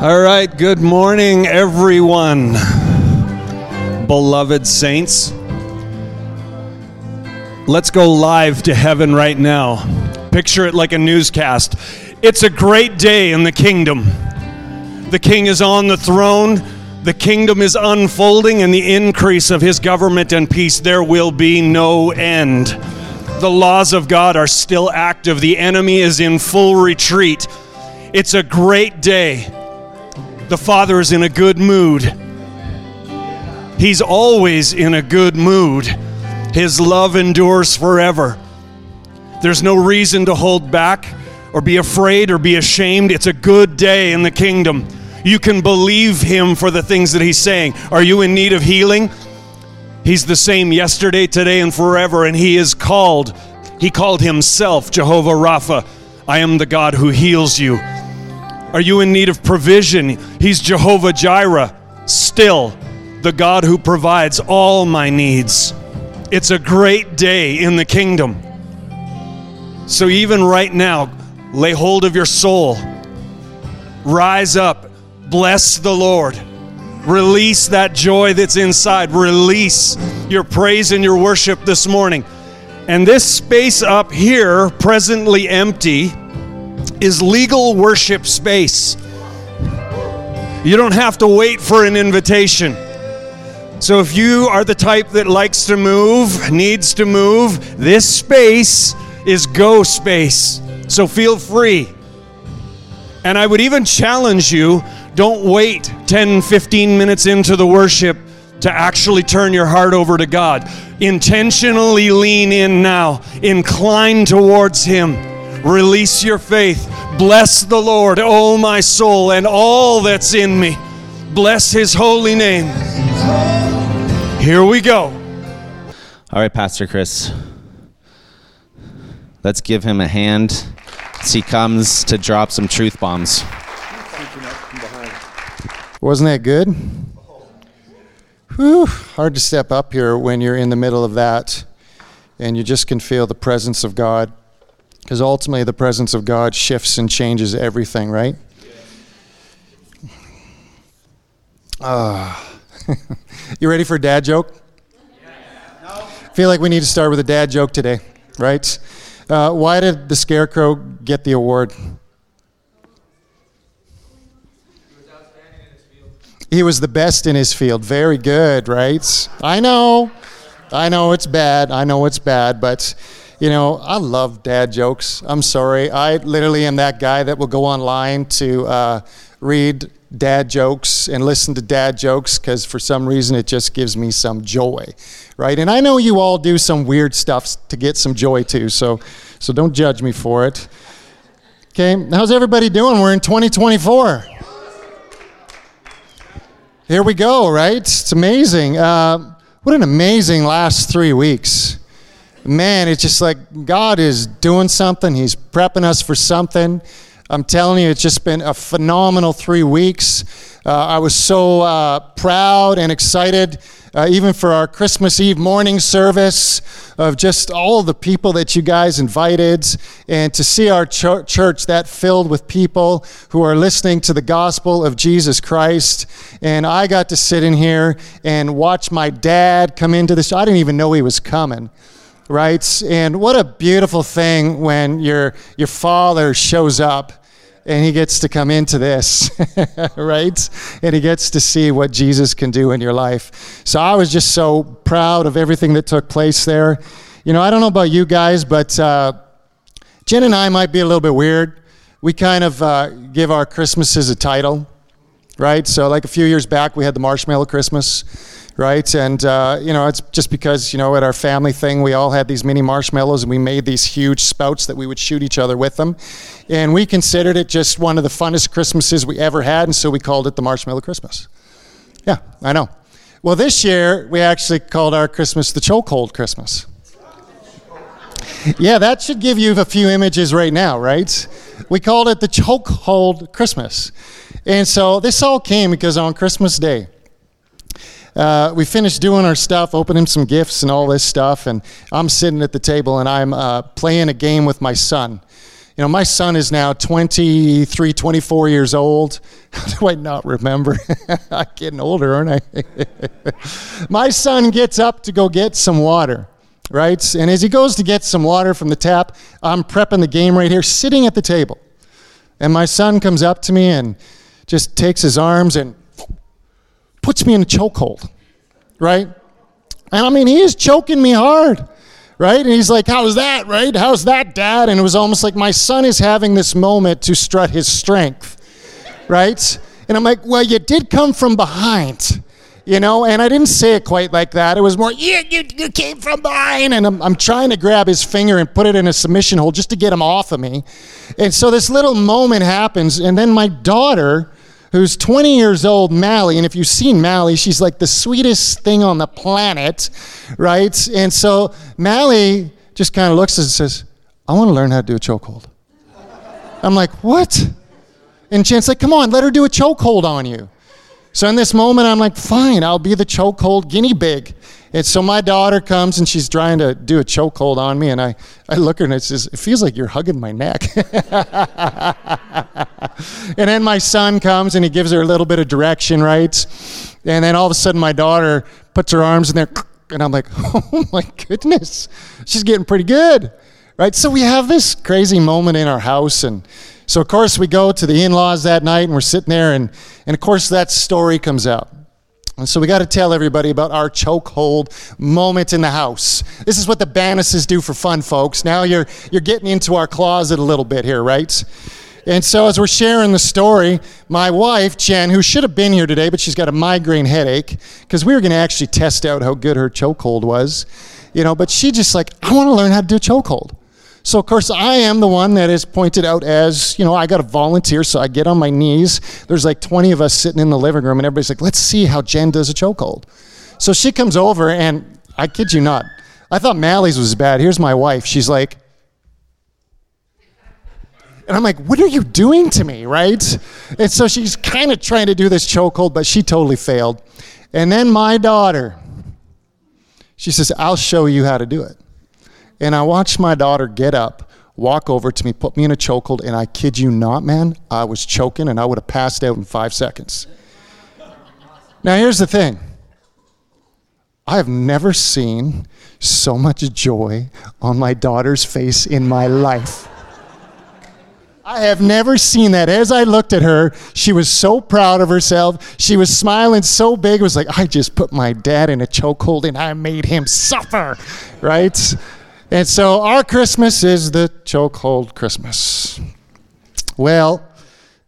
All right, good morning, everyone. Beloved saints. Let's go live to heaven right now. Picture it like a newscast. It's a great day in the kingdom. The king is on the throne, the kingdom is unfolding, and the increase of his government and peace, there will be no end. The laws of God are still active, the enemy is in full retreat. It's a great day the Father is in a good mood. He's always in a good mood. His love endures forever. There's no reason to hold back or be afraid or be ashamed. It's a good day in the kingdom. You can believe Him for the things that He's saying. Are you in need of healing? He's the same yesterday, today, and forever, and He is called. He called Himself Jehovah Rapha. I am the God who heals you. Are you in need of provision? He's Jehovah Jireh, still the God who provides all my needs. It's a great day in the kingdom. So, even right now, lay hold of your soul. Rise up. Bless the Lord. Release that joy that's inside. Release your praise and your worship this morning. And this space up here, presently empty, is legal worship space. You don't have to wait for an invitation. So if you are the type that likes to move, needs to move, this space is go space. So feel free. And I would even challenge you don't wait 10, 15 minutes into the worship to actually turn your heart over to God. Intentionally lean in now, incline towards Him. Release your faith. Bless the Lord, O my soul, and all that's in me. Bless his holy name. Here we go. All right, Pastor Chris. Let's give him a hand as he comes to drop some truth bombs. Wasn't that good? Whew, hard to step up here when you're in the middle of that and you just can feel the presence of God. Because ultimately, the presence of God shifts and changes everything, right? Uh, you ready for a dad joke? I feel like we need to start with a dad joke today, right? Uh, why did the scarecrow get the award? He was the best in his field. Very good, right? I know. I know it's bad. I know it's bad, but you know, I love dad jokes. I'm sorry. I literally am that guy that will go online to uh, read dad jokes and listen to dad jokes because for some reason it just gives me some joy, right? And I know you all do some weird stuff to get some joy too, so so don't judge me for it. Okay, how's everybody doing? We're in 2024. Here we go, right? It's amazing. Uh, what an amazing last three weeks man, it's just like God is doing something. He's prepping us for something. I'm telling you, it's just been a phenomenal three weeks. Uh, I was so uh, proud and excited, uh, even for our Christmas Eve morning service, of just all the people that you guys invited, and to see our ch- church that filled with people who are listening to the gospel of Jesus Christ. And I got to sit in here and watch my dad come into this. I didn't even know he was coming right? And what a beautiful thing when your, your father shows up and he gets to come into this, right? And he gets to see what Jesus can do in your life. So I was just so proud of everything that took place there. You know, I don't know about you guys, but uh, Jen and I might be a little bit weird. We kind of uh, give our Christmases a title, right? So, like a few years back, we had the Marshmallow Christmas right? And, uh, you know, it's just because, you know, at our family thing, we all had these mini marshmallows and we made these huge spouts that we would shoot each other with them. And we considered it just one of the funnest Christmases we ever had, and so we called it the Marshmallow Christmas. Yeah, I know. Well, this year, we actually called our Christmas the Chokehold Christmas. Yeah, that should give you a few images right now, right? We called it the Chokehold Christmas. And so this all came because on Christmas Day, uh, we finished doing our stuff, opening some gifts and all this stuff, and I'm sitting at the table and I'm uh, playing a game with my son. You know, my son is now 23, 24 years old. How do I not remember? I'm getting older, aren't I? my son gets up to go get some water, right? And as he goes to get some water from the tap, I'm prepping the game right here, sitting at the table. And my son comes up to me and just takes his arms and puts me in a chokehold, right? And I mean, he is choking me hard right? And he's like, How's that, right? How's that, dad? And it was almost like my son is having this moment to strut his strength, right? And I'm like, Well, you did come from behind. You know, and I didn't say it quite like that. It was more, yeah, you, you came from behind. And I'm, I'm trying to grab his finger and put it in a submission hold just to get him off of me. And so this little moment happens. And then my daughter, who's 20 years old, Mally. And if you've seen Mally, she's like the sweetest thing on the planet, right? And so Mally just kind of looks and says, I want to learn how to do a chokehold. I'm like, what? And Jen's like, come on, let her do a chokehold on you. So in this moment, I'm like, fine, I'll be the chokehold guinea pig. And so my daughter comes and she's trying to do a chokehold on me, and I, I look at her and it says, It feels like you're hugging my neck. and then my son comes and he gives her a little bit of direction, right? And then all of a sudden my daughter puts her arms in there, and I'm like, Oh my goodness, she's getting pretty good, right? So we have this crazy moment in our house, and so of course we go to the in laws that night, and we're sitting there, and, and of course that story comes out. And so we got to tell everybody about our chokehold moment in the house. This is what the Banases do for fun, folks. Now you're, you're getting into our closet a little bit here, right? And so as we're sharing the story, my wife, Jen, who should have been here today, but she's got a migraine headache, because we were going to actually test out how good her chokehold was, you know, but she just like, I want to learn how to do chokehold. So, of course, I am the one that is pointed out as, you know, I got to volunteer. So I get on my knees. There's like 20 of us sitting in the living room, and everybody's like, let's see how Jen does a chokehold. So she comes over, and I kid you not, I thought Mally's was bad. Here's my wife. She's like, and I'm like, what are you doing to me, right? And so she's kind of trying to do this chokehold, but she totally failed. And then my daughter, she says, I'll show you how to do it. And I watched my daughter get up, walk over to me, put me in a chokehold, and I kid you not, man, I was choking and I would have passed out in five seconds. Now, here's the thing I have never seen so much joy on my daughter's face in my life. I have never seen that. As I looked at her, she was so proud of herself. She was smiling so big. It was like, I just put my dad in a chokehold and I made him suffer, right? And so our Christmas is the chokehold Christmas. Well,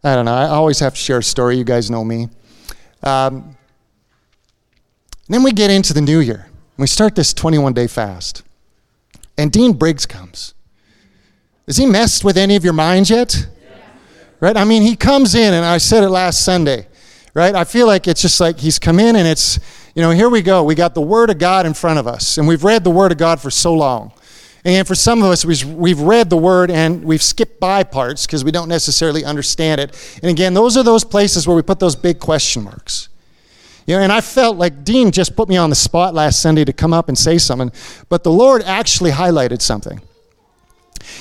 I don't know. I always have to share a story. You guys know me. Um, then we get into the new year. We start this 21 day fast. And Dean Briggs comes. Has he messed with any of your minds yet? Right? I mean, he comes in, and I said it last Sunday, right? I feel like it's just like he's come in, and it's, you know, here we go. We got the Word of God in front of us, and we've read the Word of God for so long. And for some of us, we've read the word and we've skipped by parts because we don't necessarily understand it. And again, those are those places where we put those big question marks. You know, and I felt like Dean just put me on the spot last Sunday to come up and say something, but the Lord actually highlighted something.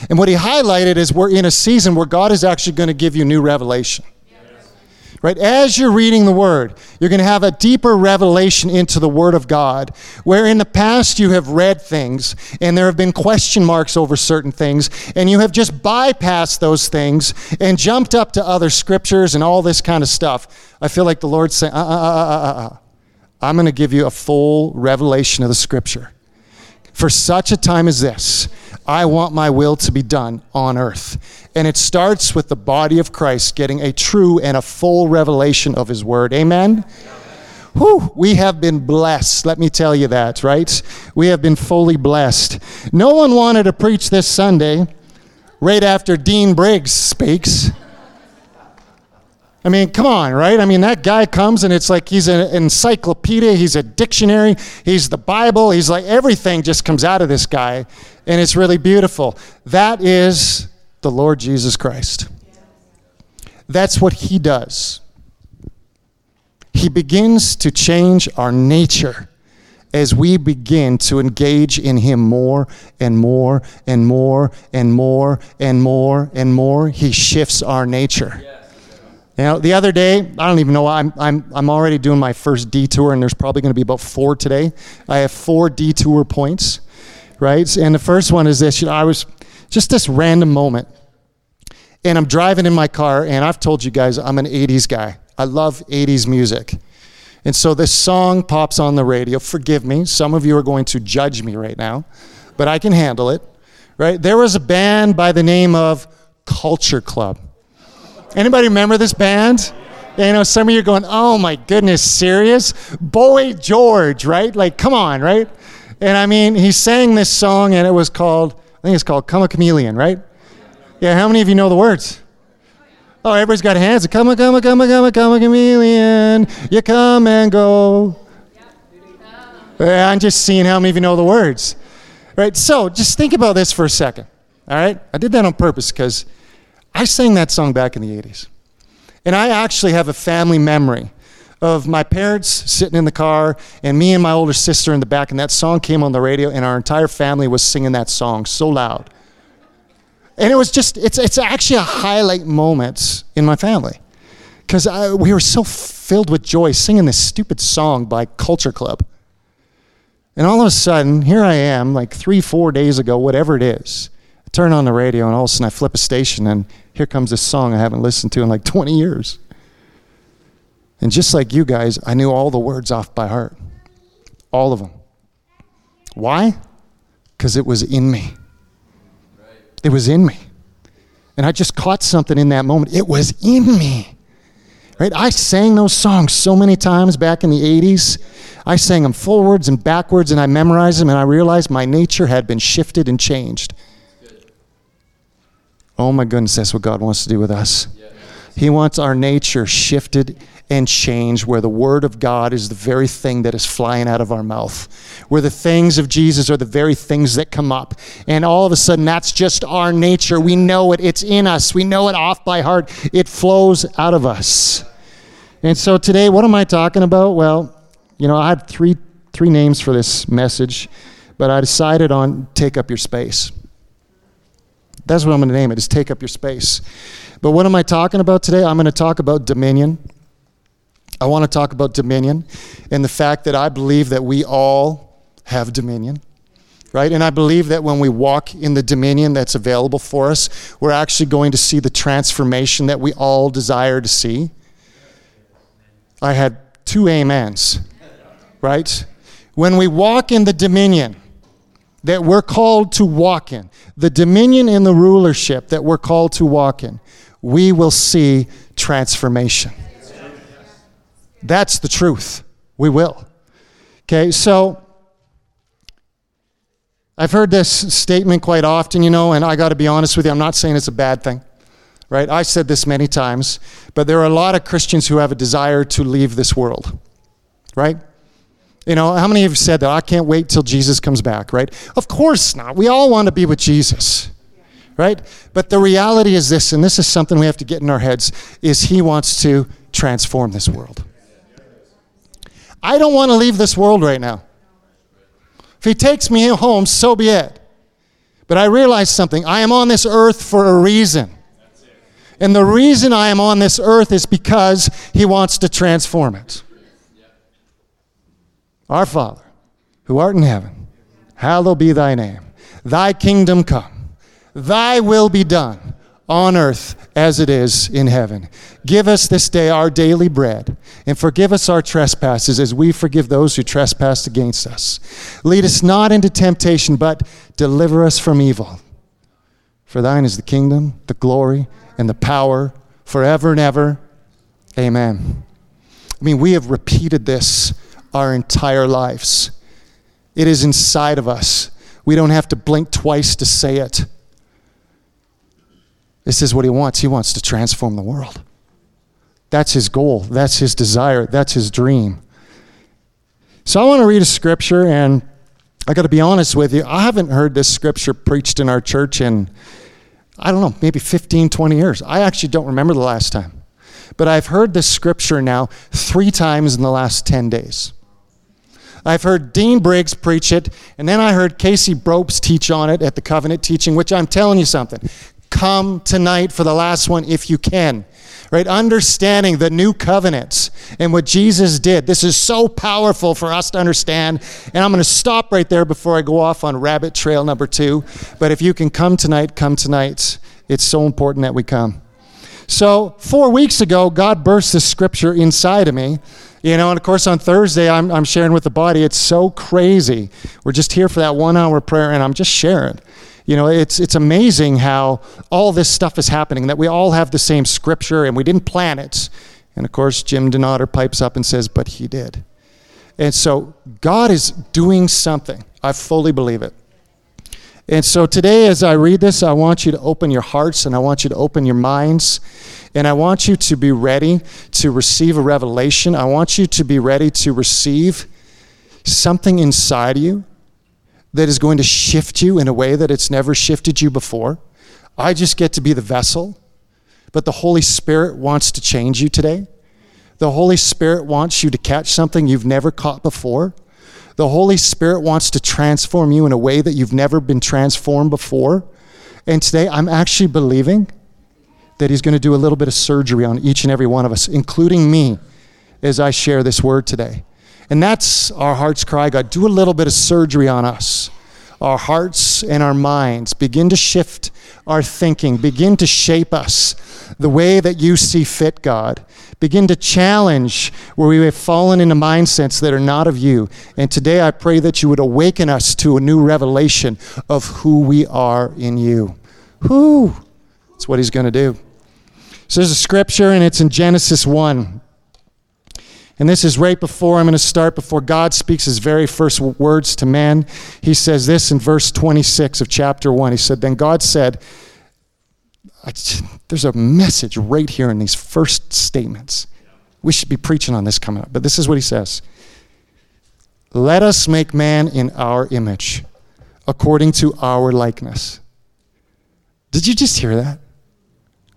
And what he highlighted is we're in a season where God is actually going to give you new revelation right? As you're reading the Word, you're going to have a deeper revelation into the Word of God, where in the past you have read things and there have been question marks over certain things, and you have just bypassed those things and jumped up to other scriptures and all this kind of stuff. I feel like the Lord's saying, uh, uh, uh, uh, uh. I'm going to give you a full revelation of the Scripture. For such a time as this, I want my will to be done on earth. And it starts with the body of Christ getting a true and a full revelation of his word. Amen? Whew, we have been blessed. Let me tell you that, right? We have been fully blessed. No one wanted to preach this Sunday right after Dean Briggs speaks. I mean, come on, right? I mean, that guy comes and it's like he's an encyclopedia, he's a dictionary, he's the Bible, he's like everything just comes out of this guy, and it's really beautiful. That is the Lord Jesus Christ. That's what he does. He begins to change our nature as we begin to engage in Him more and more and more and more and more and more, He shifts our nature. You know, the other day, I don't even know, I'm, I'm, I'm already doing my first detour, and there's probably going to be about four today. I have four detour points, right? And the first one is this you know, I was just this random moment, and I'm driving in my car, and I've told you guys I'm an 80s guy. I love 80s music. And so this song pops on the radio. Forgive me, some of you are going to judge me right now, but I can handle it, right? There was a band by the name of Culture Club. Anybody remember this band? You know, some of you are going, oh my goodness, serious? Boy George, right? Like, come on, right? And I mean, he sang this song and it was called, I think it's called Karma Chameleon, right? Yeah, how many of you know the words? Oh, everybody's got hands. Come a, come a, come a, come a, come a chameleon. You come and go. Yeah, I'm just seeing how many of you know the words. Right? So just think about this for a second. All right? I did that on purpose because I sang that song back in the 80s. And I actually have a family memory of my parents sitting in the car and me and my older sister in the back, and that song came on the radio, and our entire family was singing that song so loud. And it was just, it's, it's actually a highlight moment in my family because we were so filled with joy singing this stupid song by Culture Club. And all of a sudden, here I am, like three, four days ago, whatever it is I turn on the radio, and all of a sudden I flip a station, and here comes this song I haven't listened to in like 20 years. And just like you guys, I knew all the words off by heart. All of them. Why? Because it was in me. It was in me. And I just caught something in that moment. It was in me. Right? I sang those songs so many times back in the 80s. I sang them forwards and backwards and I memorized them and I realized my nature had been shifted and changed. Oh my goodness, that's what God wants to do with us. He wants our nature shifted and changed, where the Word of God is the very thing that is flying out of our mouth, where the things of Jesus are the very things that come up. And all of a sudden, that's just our nature. We know it, it's in us, we know it off by heart, it flows out of us. And so today, what am I talking about? Well, you know, I had three, three names for this message, but I decided on take up your space. That's what I'm going to name it, is take up your space. But what am I talking about today? I'm going to talk about dominion. I want to talk about dominion and the fact that I believe that we all have dominion, right? And I believe that when we walk in the dominion that's available for us, we're actually going to see the transformation that we all desire to see. I had two amens, right? When we walk in the dominion, that we're called to walk in, the dominion and the rulership that we're called to walk in, we will see transformation. That's the truth. We will. Okay, so I've heard this statement quite often, you know, and I got to be honest with you, I'm not saying it's a bad thing, right? I said this many times, but there are a lot of Christians who have a desire to leave this world, right? You know, how many of you said that? I can't wait till Jesus comes back, right? Of course not. We all want to be with Jesus, right? But the reality is this, and this is something we have to get in our heads, is he wants to transform this world. I don't want to leave this world right now. If he takes me home, so be it. But I realize something. I am on this earth for a reason. And the reason I am on this earth is because he wants to transform it. Our Father, who art in heaven, hallowed be thy name. Thy kingdom come, thy will be done on earth as it is in heaven. Give us this day our daily bread, and forgive us our trespasses as we forgive those who trespass against us. Lead us not into temptation, but deliver us from evil. For thine is the kingdom, the glory, and the power forever and ever. Amen. I mean, we have repeated this our entire lives. It is inside of us. We don't have to blink twice to say it. This is what he wants. He wants to transform the world. That's his goal. That's his desire. That's his dream. So I want to read a scripture, and I got to be honest with you. I haven't heard this scripture preached in our church in, I don't know, maybe 15, 20 years. I actually don't remember the last time. But I've heard this scripture now three times in the last 10 days. I've heard Dean Briggs preach it, and then I heard Casey Bropes teach on it at the covenant teaching, which I'm telling you something. Come tonight for the last one if you can. Right? Understanding the new covenants and what Jesus did. This is so powerful for us to understand. And I'm going to stop right there before I go off on rabbit trail number two. But if you can come tonight, come tonight. It's so important that we come. So, four weeks ago, God burst this scripture inside of me. You know, and of course, on Thursday, I'm, I'm sharing with the body. It's so crazy. We're just here for that one hour prayer, and I'm just sharing. You know, it's, it's amazing how all this stuff is happening, that we all have the same scripture and we didn't plan it. And of course, Jim Donater pipes up and says, But he did. And so, God is doing something. I fully believe it. And so today, as I read this, I want you to open your hearts and I want you to open your minds. And I want you to be ready to receive a revelation. I want you to be ready to receive something inside you that is going to shift you in a way that it's never shifted you before. I just get to be the vessel, but the Holy Spirit wants to change you today. The Holy Spirit wants you to catch something you've never caught before. The Holy Spirit wants to transform you in a way that you've never been transformed before. And today I'm actually believing that He's going to do a little bit of surgery on each and every one of us, including me, as I share this word today. And that's our heart's cry, God. Do a little bit of surgery on us. Our hearts and our minds begin to shift our thinking, begin to shape us the way that you see fit, God. Begin to challenge where we have fallen into mindsets that are not of you. And today I pray that you would awaken us to a new revelation of who we are in you. Who? That's what he's going to do. So there's a scripture, and it's in Genesis 1. And this is right before I'm going to start, before God speaks his very first words to man. He says this in verse 26 of chapter 1. He said, Then God said, there's a message right here in these first statements. We should be preaching on this coming up, but this is what he says Let us make man in our image, according to our likeness. Did you just hear that?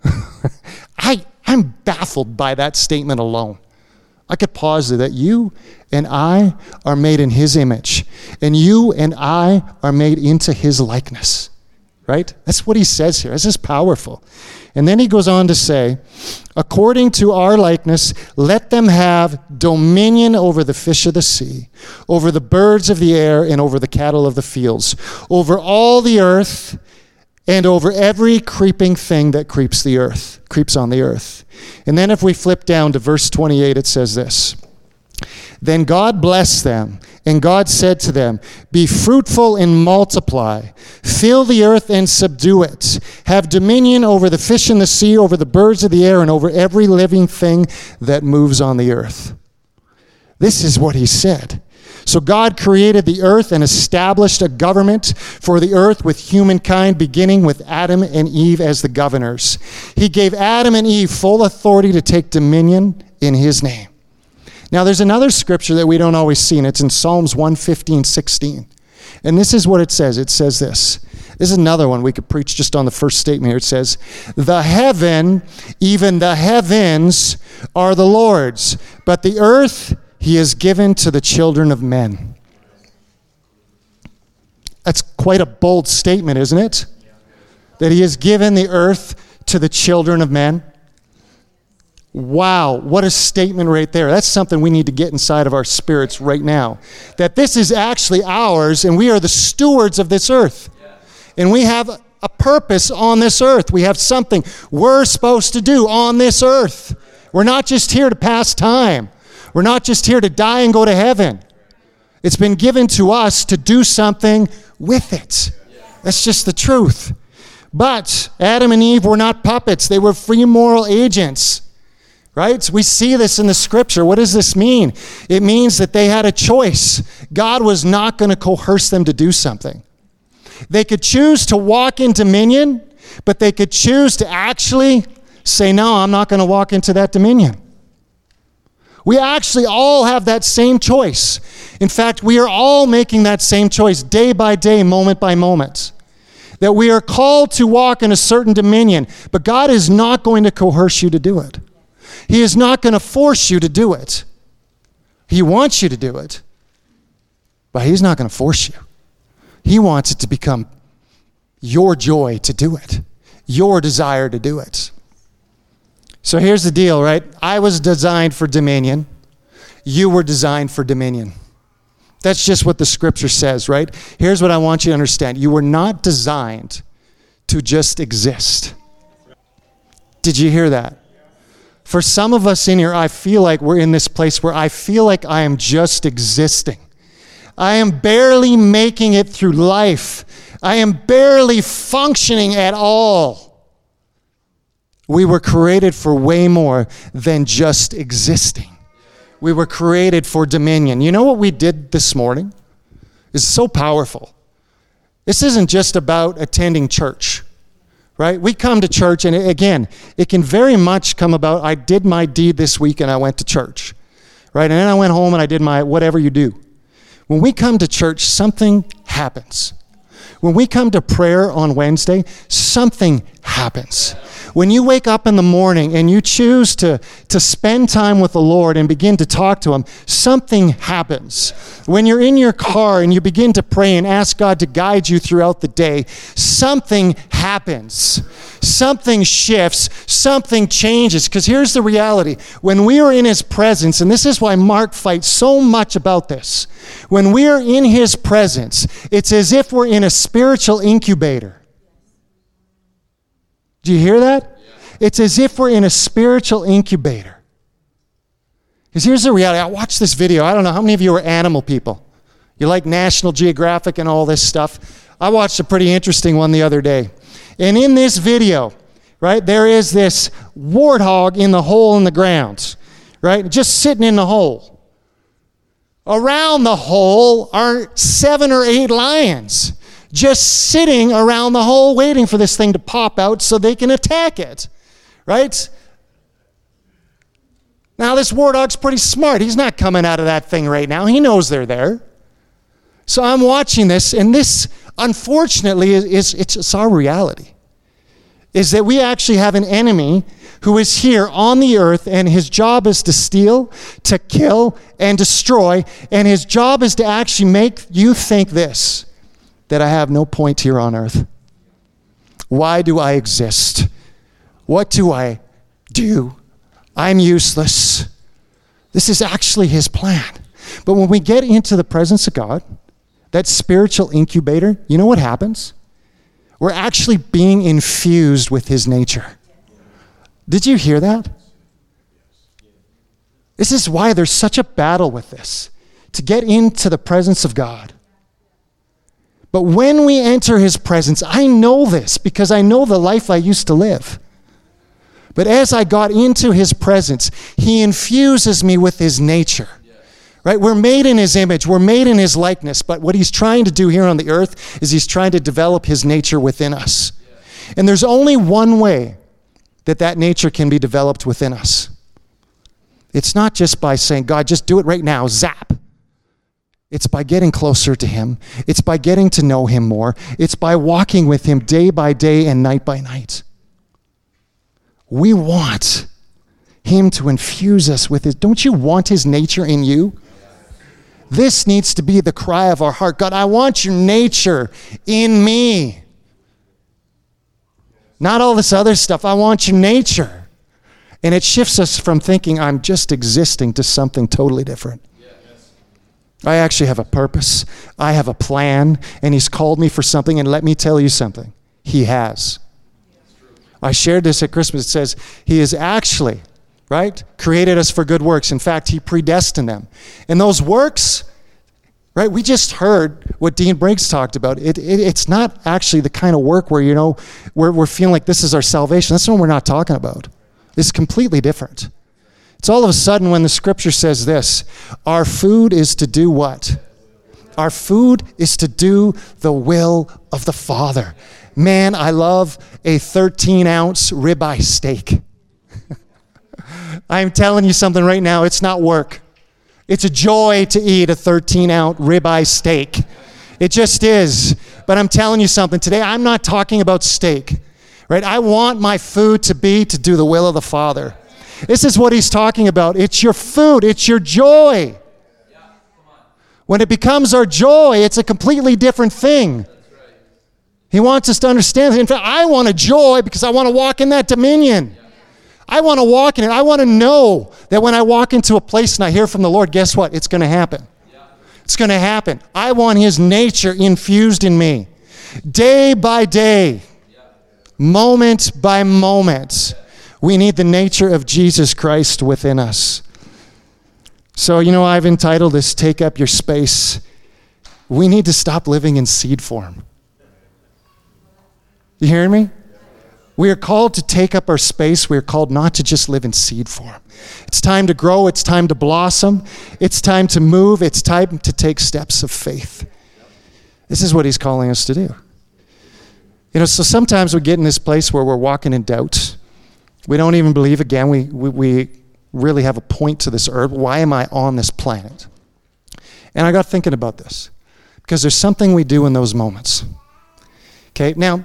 I, I'm baffled by that statement alone. I could pause there that you and I are made in his image, and you and I are made into his likeness right? That's what he says here. This is powerful. And then he goes on to say, according to our likeness, let them have dominion over the fish of the sea, over the birds of the air, and over the cattle of the fields, over all the earth, and over every creeping thing that creeps the earth, creeps on the earth. And then if we flip down to verse 28, it says this. Then God blessed them, and God said to them, Be fruitful and multiply, fill the earth and subdue it, have dominion over the fish in the sea, over the birds of the air, and over every living thing that moves on the earth. This is what he said. So God created the earth and established a government for the earth with humankind, beginning with Adam and Eve as the governors. He gave Adam and Eve full authority to take dominion in his name. Now, there's another scripture that we don't always see, and it's in Psalms 115, 16. And this is what it says it says this. This is another one we could preach just on the first statement here. It says, The heaven, even the heavens, are the Lord's, but the earth he has given to the children of men. That's quite a bold statement, isn't it? That he has given the earth to the children of men. Wow, what a statement right there. That's something we need to get inside of our spirits right now. That this is actually ours and we are the stewards of this earth. And we have a purpose on this earth. We have something we're supposed to do on this earth. We're not just here to pass time, we're not just here to die and go to heaven. It's been given to us to do something with it. That's just the truth. But Adam and Eve were not puppets, they were free moral agents right? We see this in the scripture. What does this mean? It means that they had a choice. God was not going to coerce them to do something. They could choose to walk in dominion, but they could choose to actually say, No, I'm not going to walk into that dominion. We actually all have that same choice. In fact, we are all making that same choice day by day, moment by moment. That we are called to walk in a certain dominion, but God is not going to coerce you to do it. He is not going to force you to do it. He wants you to do it. But He's not going to force you. He wants it to become your joy to do it, your desire to do it. So here's the deal, right? I was designed for dominion. You were designed for dominion. That's just what the scripture says, right? Here's what I want you to understand you were not designed to just exist. Did you hear that? For some of us in here, I feel like we're in this place where I feel like I am just existing. I am barely making it through life. I am barely functioning at all. We were created for way more than just existing. We were created for dominion. You know what we did this morning? It's so powerful. This isn't just about attending church, right? We come to church, and again, it can very much come about I did my deed this week and I went to church, right? And then I went home and I did my whatever you do. When we come to church, something happens. When we come to prayer on Wednesday, something happens. When you wake up in the morning and you choose to, to spend time with the Lord and begin to talk to Him, something happens. When you're in your car and you begin to pray and ask God to guide you throughout the day, something happens. Something shifts, something changes. Because here's the reality when we are in His presence, and this is why Mark fights so much about this, when we are in His presence, it's as if we're in a spiritual incubator. Do you hear that? It's as if we're in a spiritual incubator. Because here's the reality. I watched this video. I don't know how many of you are animal people. You like National Geographic and all this stuff. I watched a pretty interesting one the other day. And in this video, right, there is this warthog in the hole in the ground, right? Just sitting in the hole. Around the hole are seven or eight lions just sitting around the hole waiting for this thing to pop out so they can attack it. Right? Now, this warthog's pretty smart. He's not coming out of that thing right now. He knows they're there. So I'm watching this, and this, unfortunately, is, is it's, it's our reality. Is that we actually have an enemy who is here on the earth, and his job is to steal, to kill, and destroy. And his job is to actually make you think this that I have no point here on earth? Why do I exist? What do I do? I'm useless. This is actually his plan. But when we get into the presence of God, that spiritual incubator, you know what happens? We're actually being infused with his nature. Did you hear that? This is why there's such a battle with this to get into the presence of God. But when we enter his presence, I know this because I know the life I used to live. But as I got into his presence, he infuses me with his nature. Right? We're made in his image, we're made in his likeness, but what he's trying to do here on the earth is he's trying to develop his nature within us. And there's only one way that that nature can be developed within us. It's not just by saying, God, just do it right now, zap. It's by getting closer to Him. It's by getting to know Him more. It's by walking with Him day by day and night by night. We want Him to infuse us with His. Don't you want His nature in you? This needs to be the cry of our heart God, I want your nature in me. Not all this other stuff. I want your nature. And it shifts us from thinking I'm just existing to something totally different. I actually have a purpose. I have a plan, and He's called me for something. And let me tell you something He has. I shared this at Christmas. It says, He is actually, right, created us for good works. In fact, He predestined them. And those works, right, we just heard what Dean Briggs talked about. It, it, it's not actually the kind of work where, you know, we're, we're feeling like this is our salvation. That's what we're not talking about. It's completely different. It's all of a sudden when the scripture says this our food is to do what? Our food is to do the will of the Father. Man, I love a 13 ounce ribeye steak. I'm telling you something right now, it's not work. It's a joy to eat a 13 ounce ribeye steak. It just is. But I'm telling you something today, I'm not talking about steak, right? I want my food to be to do the will of the Father. This is what he's talking about. It's your food, it's your joy. When it becomes our joy, it's a completely different thing. He wants us to understand. That. In fact, I want a joy because I want to walk in that dominion. I want to walk in it. I want to know that when I walk into a place and I hear from the Lord, guess what? It's going to happen. It's going to happen. I want His nature infused in me day by day, moment by moment. We need the nature of Jesus Christ within us. So, you know, I've entitled this Take Up Your Space. We need to stop living in seed form. You hearing me? We are called to take up our space. We are called not to just live in seed form. It's time to grow. It's time to blossom. It's time to move. It's time to take steps of faith. This is what he's calling us to do. You know, so sometimes we get in this place where we're walking in doubt. We don't even believe again. We, we, we really have a point to this earth. Why am I on this planet? And I got thinking about this because there's something we do in those moments. Okay, now,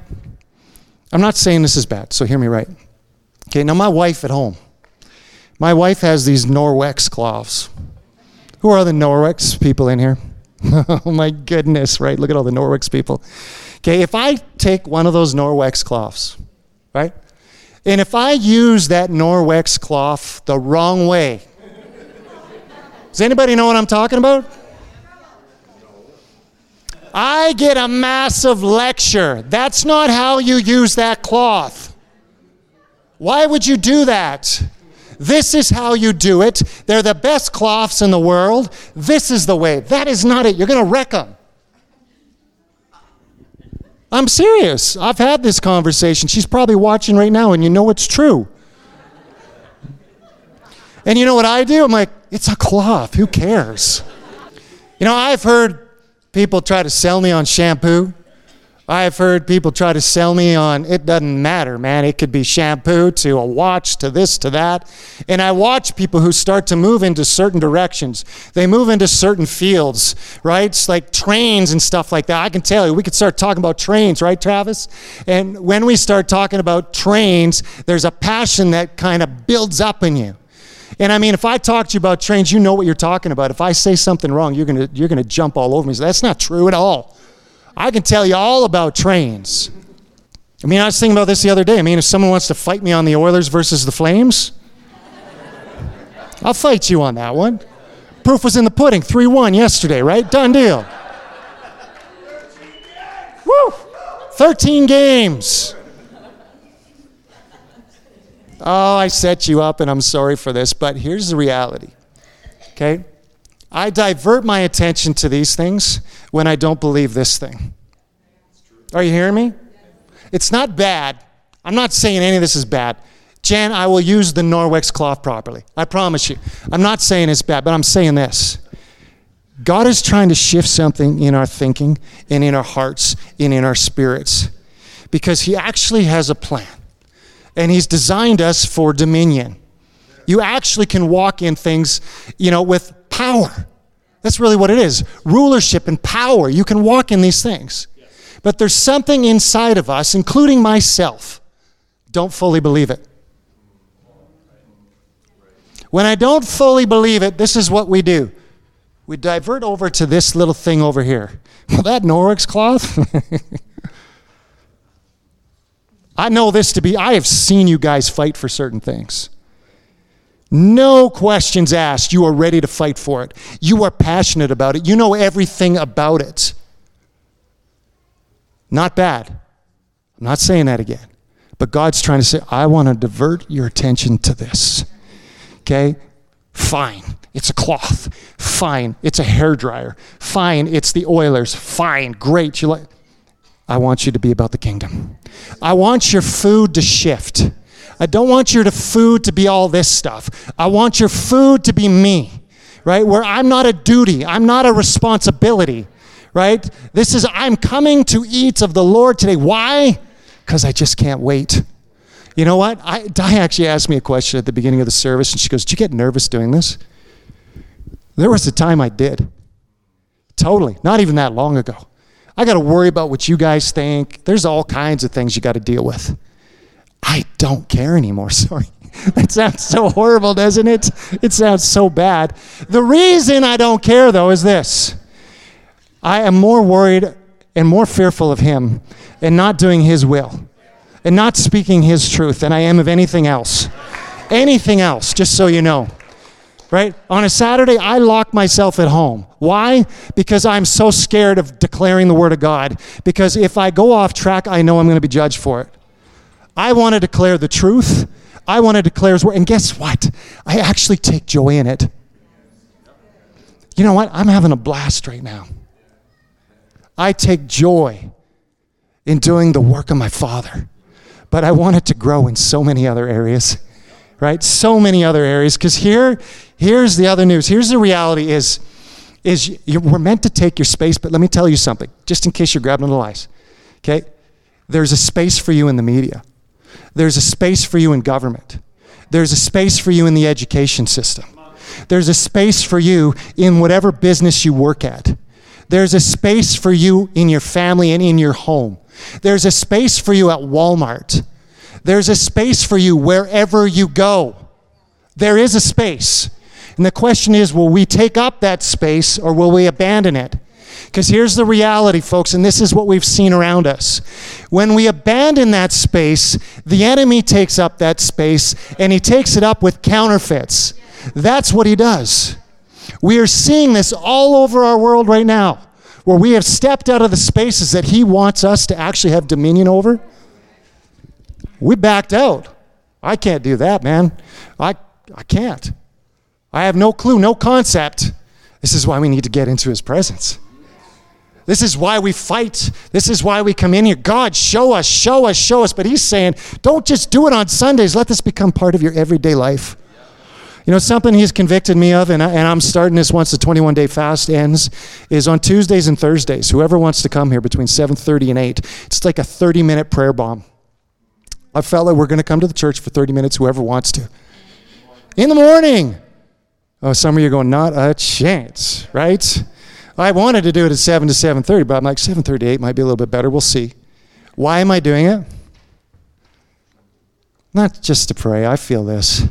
I'm not saying this is bad, so hear me right. Okay, now my wife at home, my wife has these Norwex cloths. Who are the Norwex people in here? oh my goodness, right? Look at all the Norwex people. Okay, if I take one of those Norwex cloths, right? And if I use that Norwex cloth the wrong way, does anybody know what I'm talking about? I get a massive lecture. That's not how you use that cloth. Why would you do that? This is how you do it. They're the best cloths in the world. This is the way. That is not it. You're going to wreck them. I'm serious. I've had this conversation. She's probably watching right now, and you know it's true. And you know what I do? I'm like, it's a cloth. Who cares? You know, I've heard people try to sell me on shampoo. I've heard people try to sell me on it doesn't matter, man. It could be shampoo to a watch to this to that. And I watch people who start to move into certain directions. They move into certain fields, right? It's like trains and stuff like that. I can tell you, we could start talking about trains, right, Travis? And when we start talking about trains, there's a passion that kind of builds up in you. And I mean, if I talk to you about trains, you know what you're talking about. If I say something wrong, you're gonna you're gonna jump all over me. So that's not true at all. I can tell you all about trains. I mean, I was thinking about this the other day. I mean, if someone wants to fight me on the Oilers versus the Flames, I'll fight you on that one. Proof was in the pudding. 3 1 yesterday, right? Done deal. Woo! 13 games. Oh, I set you up and I'm sorry for this, but here's the reality. Okay? I divert my attention to these things when I don't believe this thing. Are you hearing me? It's not bad. I'm not saying any of this is bad. Jan, I will use the Norwex cloth properly. I promise you. I'm not saying it's bad, but I'm saying this. God is trying to shift something in our thinking and in our hearts and in our spirits because He actually has a plan and He's designed us for dominion. You actually can walk in things, you know, with power. That's really what it is rulership and power. You can walk in these things. But there's something inside of us, including myself, don't fully believe it. When I don't fully believe it, this is what we do. We divert over to this little thing over here. Well, that Norwex cloth? I know this to be, I have seen you guys fight for certain things. No questions asked. You are ready to fight for it. You are passionate about it. You know everything about it. Not bad. I'm not saying that again. But God's trying to say, I want to divert your attention to this. Okay? Fine. It's a cloth. Fine. It's a hair dryer. Fine. It's the Oilers. Fine. Great. You like I want you to be about the kingdom. I want your food to shift. I don't want your food to be all this stuff. I want your food to be me, right? Where I'm not a duty, I'm not a responsibility, right? This is, I'm coming to eat of the Lord today. Why? Because I just can't wait. You know what? I, Di actually asked me a question at the beginning of the service, and she goes, Did you get nervous doing this? There was a time I did. Totally. Not even that long ago. I got to worry about what you guys think. There's all kinds of things you got to deal with. I don't care anymore. Sorry. That sounds so horrible, doesn't it? It sounds so bad. The reason I don't care, though, is this I am more worried and more fearful of him and not doing his will and not speaking his truth than I am of anything else. Anything else, just so you know. Right? On a Saturday, I lock myself at home. Why? Because I'm so scared of declaring the Word of God. Because if I go off track, I know I'm going to be judged for it. I want to declare the truth. I want to declare His Word. And guess what? I actually take joy in it. You know what? I'm having a blast right now. I take joy in doing the work of my Father. But I want it to grow in so many other areas right? So many other areas. Because here, here's the other news. Here's the reality: is is you, we're meant to take your space. But let me tell you something, just in case you're grabbing the lies. Okay, there's a space for you in the media. There's a space for you in government. There's a space for you in the education system. There's a space for you in whatever business you work at. There's a space for you in your family and in your home. There's a space for you at Walmart. There's a space for you wherever you go. There is a space. And the question is will we take up that space or will we abandon it? Because here's the reality, folks, and this is what we've seen around us. When we abandon that space, the enemy takes up that space and he takes it up with counterfeits. That's what he does. We are seeing this all over our world right now, where we have stepped out of the spaces that he wants us to actually have dominion over we backed out. I can't do that, man. I, I can't. I have no clue, no concept. This is why we need to get into his presence. This is why we fight. This is why we come in here. God, show us, show us, show us. But he's saying, don't just do it on Sundays. Let this become part of your everyday life. You know, something he's convicted me of, and, I, and I'm starting this once the 21 day fast ends, is on Tuesdays and Thursdays. Whoever wants to come here between 7.30 and 8, it's like a 30 minute prayer bomb. I felt like we're going to come to the church for 30 minutes, whoever wants to. In the morning. Oh, some of you are going, not a chance, right? I wanted to do it at 7 to 7.30, but I'm like, 7.38 might be a little bit better. We'll see. Why am I doing it? Not just to pray. I feel this.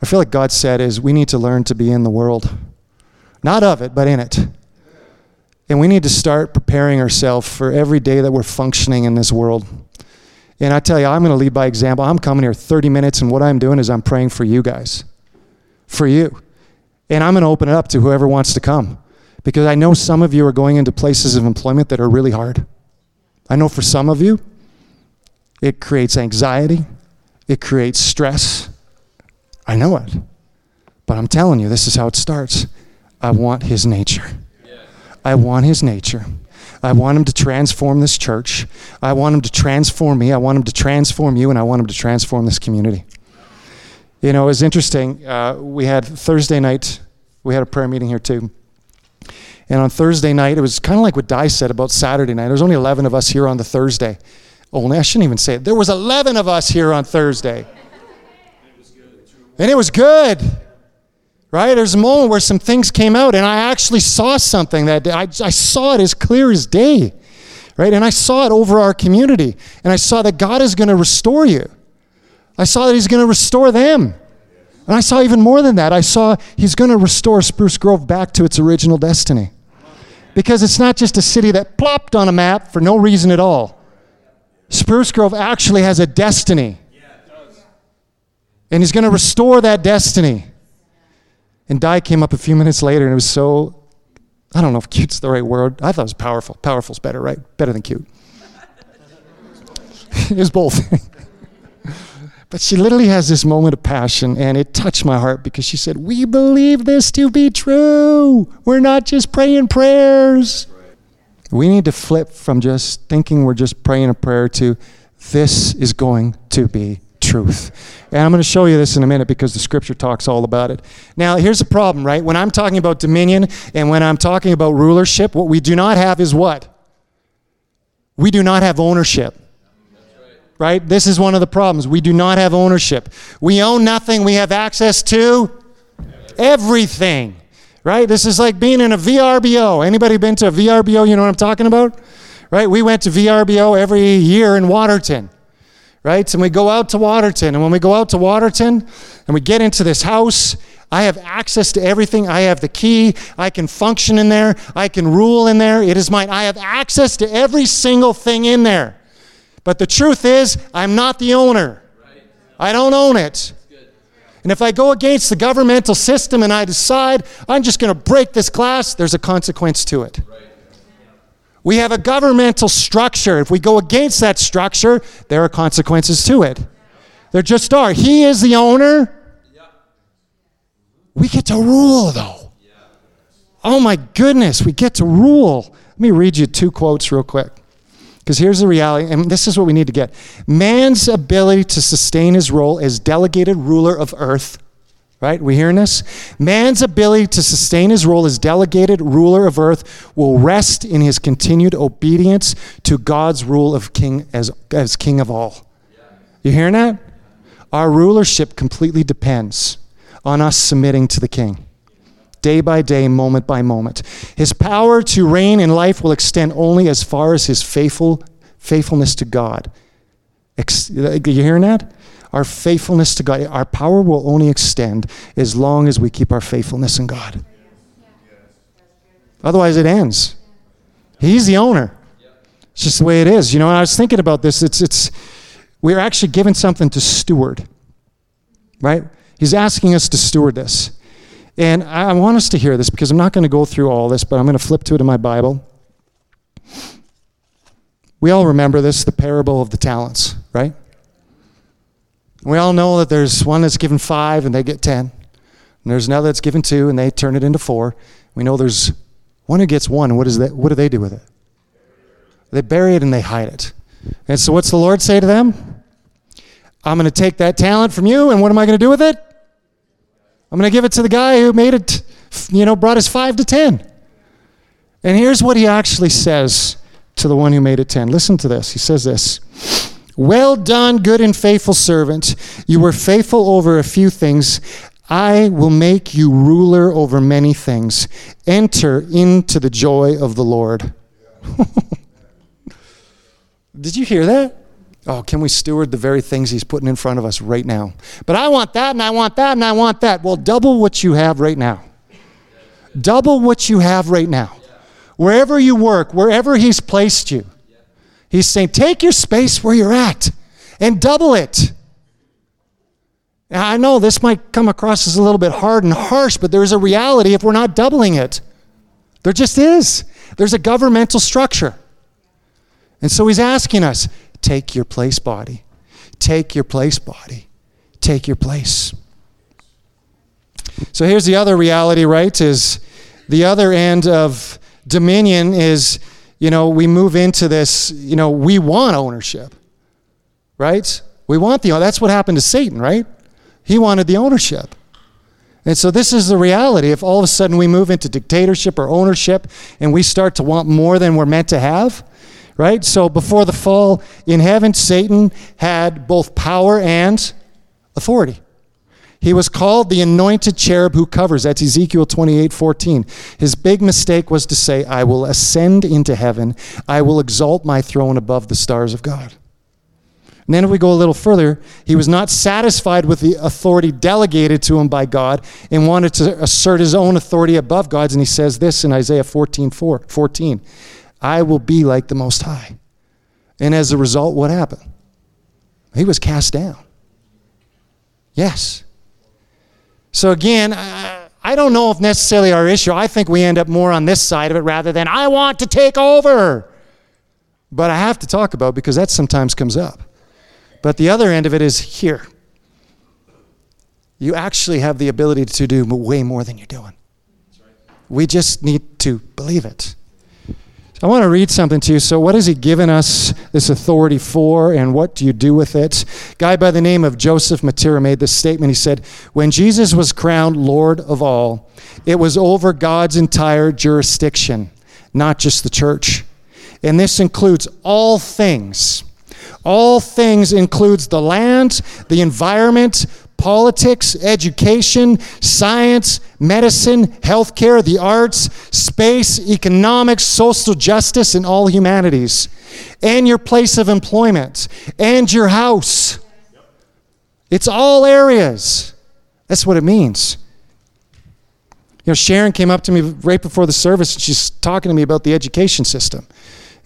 I feel like God said is we need to learn to be in the world. Not of it, but in it. And we need to start preparing ourselves for every day that we're functioning in this world. And I tell you, I'm going to lead by example. I'm coming here 30 minutes, and what I'm doing is I'm praying for you guys, for you. And I'm going to open it up to whoever wants to come because I know some of you are going into places of employment that are really hard. I know for some of you, it creates anxiety, it creates stress. I know it. But I'm telling you, this is how it starts. I want his nature. I want his nature. I want him to transform this church. I want him to transform me. I want him to transform you, and I want him to transform this community. You know, it was interesting. Uh, we had Thursday night, we had a prayer meeting here too. And on Thursday night, it was kind of like what Di said about Saturday night. There was only 11 of us here on the Thursday. Only, I shouldn't even say it. There was 11 of us here on Thursday. And it was good right? There's a moment where some things came out, and I actually saw something that I, I saw it as clear as day, right? And I saw it over our community, and I saw that God is going to restore you. I saw that He's going to restore them. And I saw even more than that. I saw He's going to restore Spruce Grove back to its original destiny. Because it's not just a city that plopped on a map for no reason at all. Spruce Grove actually has a destiny. And He's going to restore that destiny. And Di came up a few minutes later and it was so, I don't know if cute's the right word. I thought it was powerful. Powerful's better, right? Better than cute. it was both. but she literally has this moment of passion and it touched my heart because she said, We believe this to be true. We're not just praying prayers. We need to flip from just thinking we're just praying a prayer to this is going to be truth. And I'm going to show you this in a minute because the scripture talks all about it. Now, here's the problem, right? When I'm talking about dominion and when I'm talking about rulership, what we do not have is what? We do not have ownership. Right? This is one of the problems. We do not have ownership. We own nothing. We have access to everything. Right? This is like being in a VRBO. Anybody been to a VRBO? You know what I'm talking about? Right? We went to VRBO every year in Waterton right? And we go out to Waterton. And when we go out to Waterton and we get into this house, I have access to everything. I have the key. I can function in there. I can rule in there. It is mine. I have access to every single thing in there. But the truth is, I'm not the owner. I don't own it. And if I go against the governmental system and I decide I'm just going to break this class, there's a consequence to it. We have a governmental structure. If we go against that structure, there are consequences to it. There just are. He is the owner. We get to rule, though. Oh my goodness, we get to rule. Let me read you two quotes real quick. Because here's the reality, and this is what we need to get man's ability to sustain his role as delegated ruler of earth. Right? We hearing this? Man's ability to sustain his role as delegated ruler of earth will rest in his continued obedience to God's rule of king as, as king of all. You hearing that? Our rulership completely depends on us submitting to the king day by day, moment by moment. His power to reign in life will extend only as far as his faithful faithfulness to God. Ex- you hearing that? Our faithfulness to God, our power will only extend as long as we keep our faithfulness in God. Otherwise, it ends. He's the owner. It's just the way it is. You know, I was thinking about this. It's, it's, we're actually given something to steward, right? He's asking us to steward this. And I want us to hear this because I'm not going to go through all this, but I'm going to flip to it in my Bible. We all remember this, the parable of the talents, right? We all know that there's one that's given five and they get ten. And there's another that's given two and they turn it into four. We know there's one who gets one. What, is that, what do they do with it? They bury it and they hide it. And so what's the Lord say to them? I'm going to take that talent from you, and what am I going to do with it? I'm going to give it to the guy who made it, you know, brought us five to ten. And here's what he actually says to the one who made it ten. Listen to this. He says this Well done, good and faithful servant. You were faithful over a few things. I will make you ruler over many things. Enter into the joy of the Lord. Did you hear that? Oh, can we steward the very things He's putting in front of us right now? But I want that, and I want that, and I want that. Well, double what you have right now. Double what you have right now. Wherever you work, wherever He's placed you, He's saying, take your space where you're at and double it. Now, I know this might come across as a little bit hard and harsh, but there's a reality if we're not doubling it. There just is. There's a governmental structure. And so He's asking us, Take your place, body. Take your place, body. Take your place. So here's the other reality, right? Is the other end of dominion is, you know, we move into this, you know, we want ownership, right? We want the, that's what happened to Satan, right? He wanted the ownership. And so this is the reality. If all of a sudden we move into dictatorship or ownership and we start to want more than we're meant to have, right? So before the fall in heaven, Satan had both power and authority. He was called the anointed cherub who covers. That's Ezekiel 28 14. His big mistake was to say, I will ascend into heaven, I will exalt my throne above the stars of God. And then, if we go a little further, he was not satisfied with the authority delegated to him by God and wanted to assert his own authority above God's. And he says this in Isaiah 14 14 I will be like the Most High. And as a result, what happened? He was cast down. Yes. So again, I, don't know if necessarily our issue, I think we end up more on this side of it rather than, I want to take over. But I have to talk about because that sometimes comes up. But the other end of it is here. You actually have the ability to do way more than you're doing. We just need to believe it. I want to read something to you. So, what has he given us this authority for, and what do you do with it? A guy by the name of Joseph Mattera made this statement. He said, When Jesus was crowned Lord of all, it was over God's entire jurisdiction, not just the church. And this includes all things. All things includes the land, the environment, politics, education, science, medicine, healthcare, the arts, space, economics, social justice, and all humanities, and your place of employment, and your house. It's all areas. That's what it means. You know, Sharon came up to me right before the service and she's talking to me about the education system.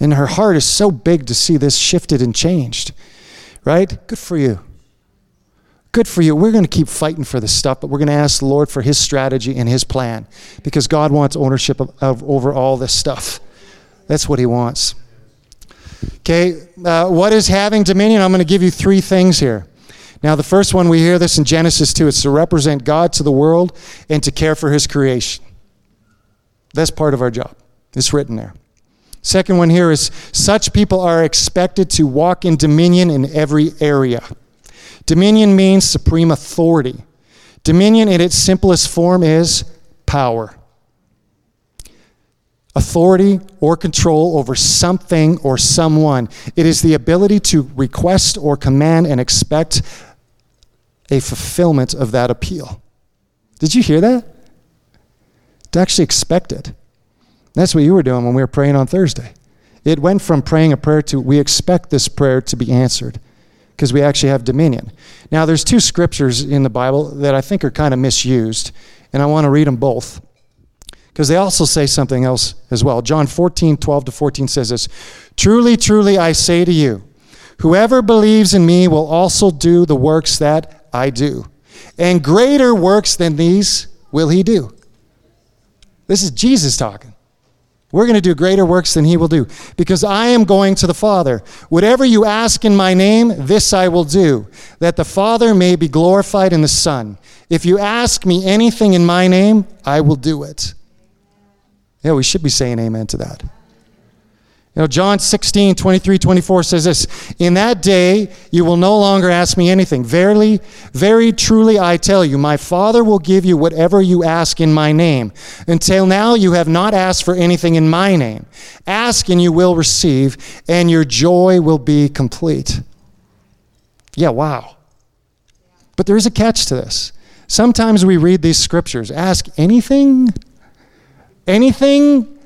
And her heart is so big to see this shifted and changed. Right? Good for you. Good for you. We're going to keep fighting for this stuff, but we're going to ask the Lord for His strategy and His plan because God wants ownership of, of over all this stuff. That's what He wants. Okay, uh, what is having dominion? I'm going to give you three things here. Now, the first one, we hear this in Genesis 2 it's to represent God to the world and to care for His creation. That's part of our job. It's written there. Second one here is such people are expected to walk in dominion in every area. Dominion means supreme authority. Dominion, in its simplest form, is power. Authority or control over something or someone. It is the ability to request or command and expect a fulfillment of that appeal. Did you hear that? To actually expect it. That's what you were doing when we were praying on Thursday. It went from praying a prayer to we expect this prayer to be answered because we actually have dominion. Now, there's two scriptures in the Bible that I think are kind of misused, and I want to read them both because they also say something else as well. John 14, 12 to 14 says this Truly, truly, I say to you, whoever believes in me will also do the works that I do. And greater works than these will he do. This is Jesus talking. We're going to do greater works than he will do because I am going to the Father. Whatever you ask in my name, this I will do, that the Father may be glorified in the Son. If you ask me anything in my name, I will do it. Yeah, we should be saying amen to that. Know, John 16, 23, 24 says this In that day you will no longer ask me anything. Verily, very truly I tell you, my Father will give you whatever you ask in my name. Until now you have not asked for anything in my name. Ask and you will receive, and your joy will be complete. Yeah, wow. But there is a catch to this. Sometimes we read these scriptures ask anything, anything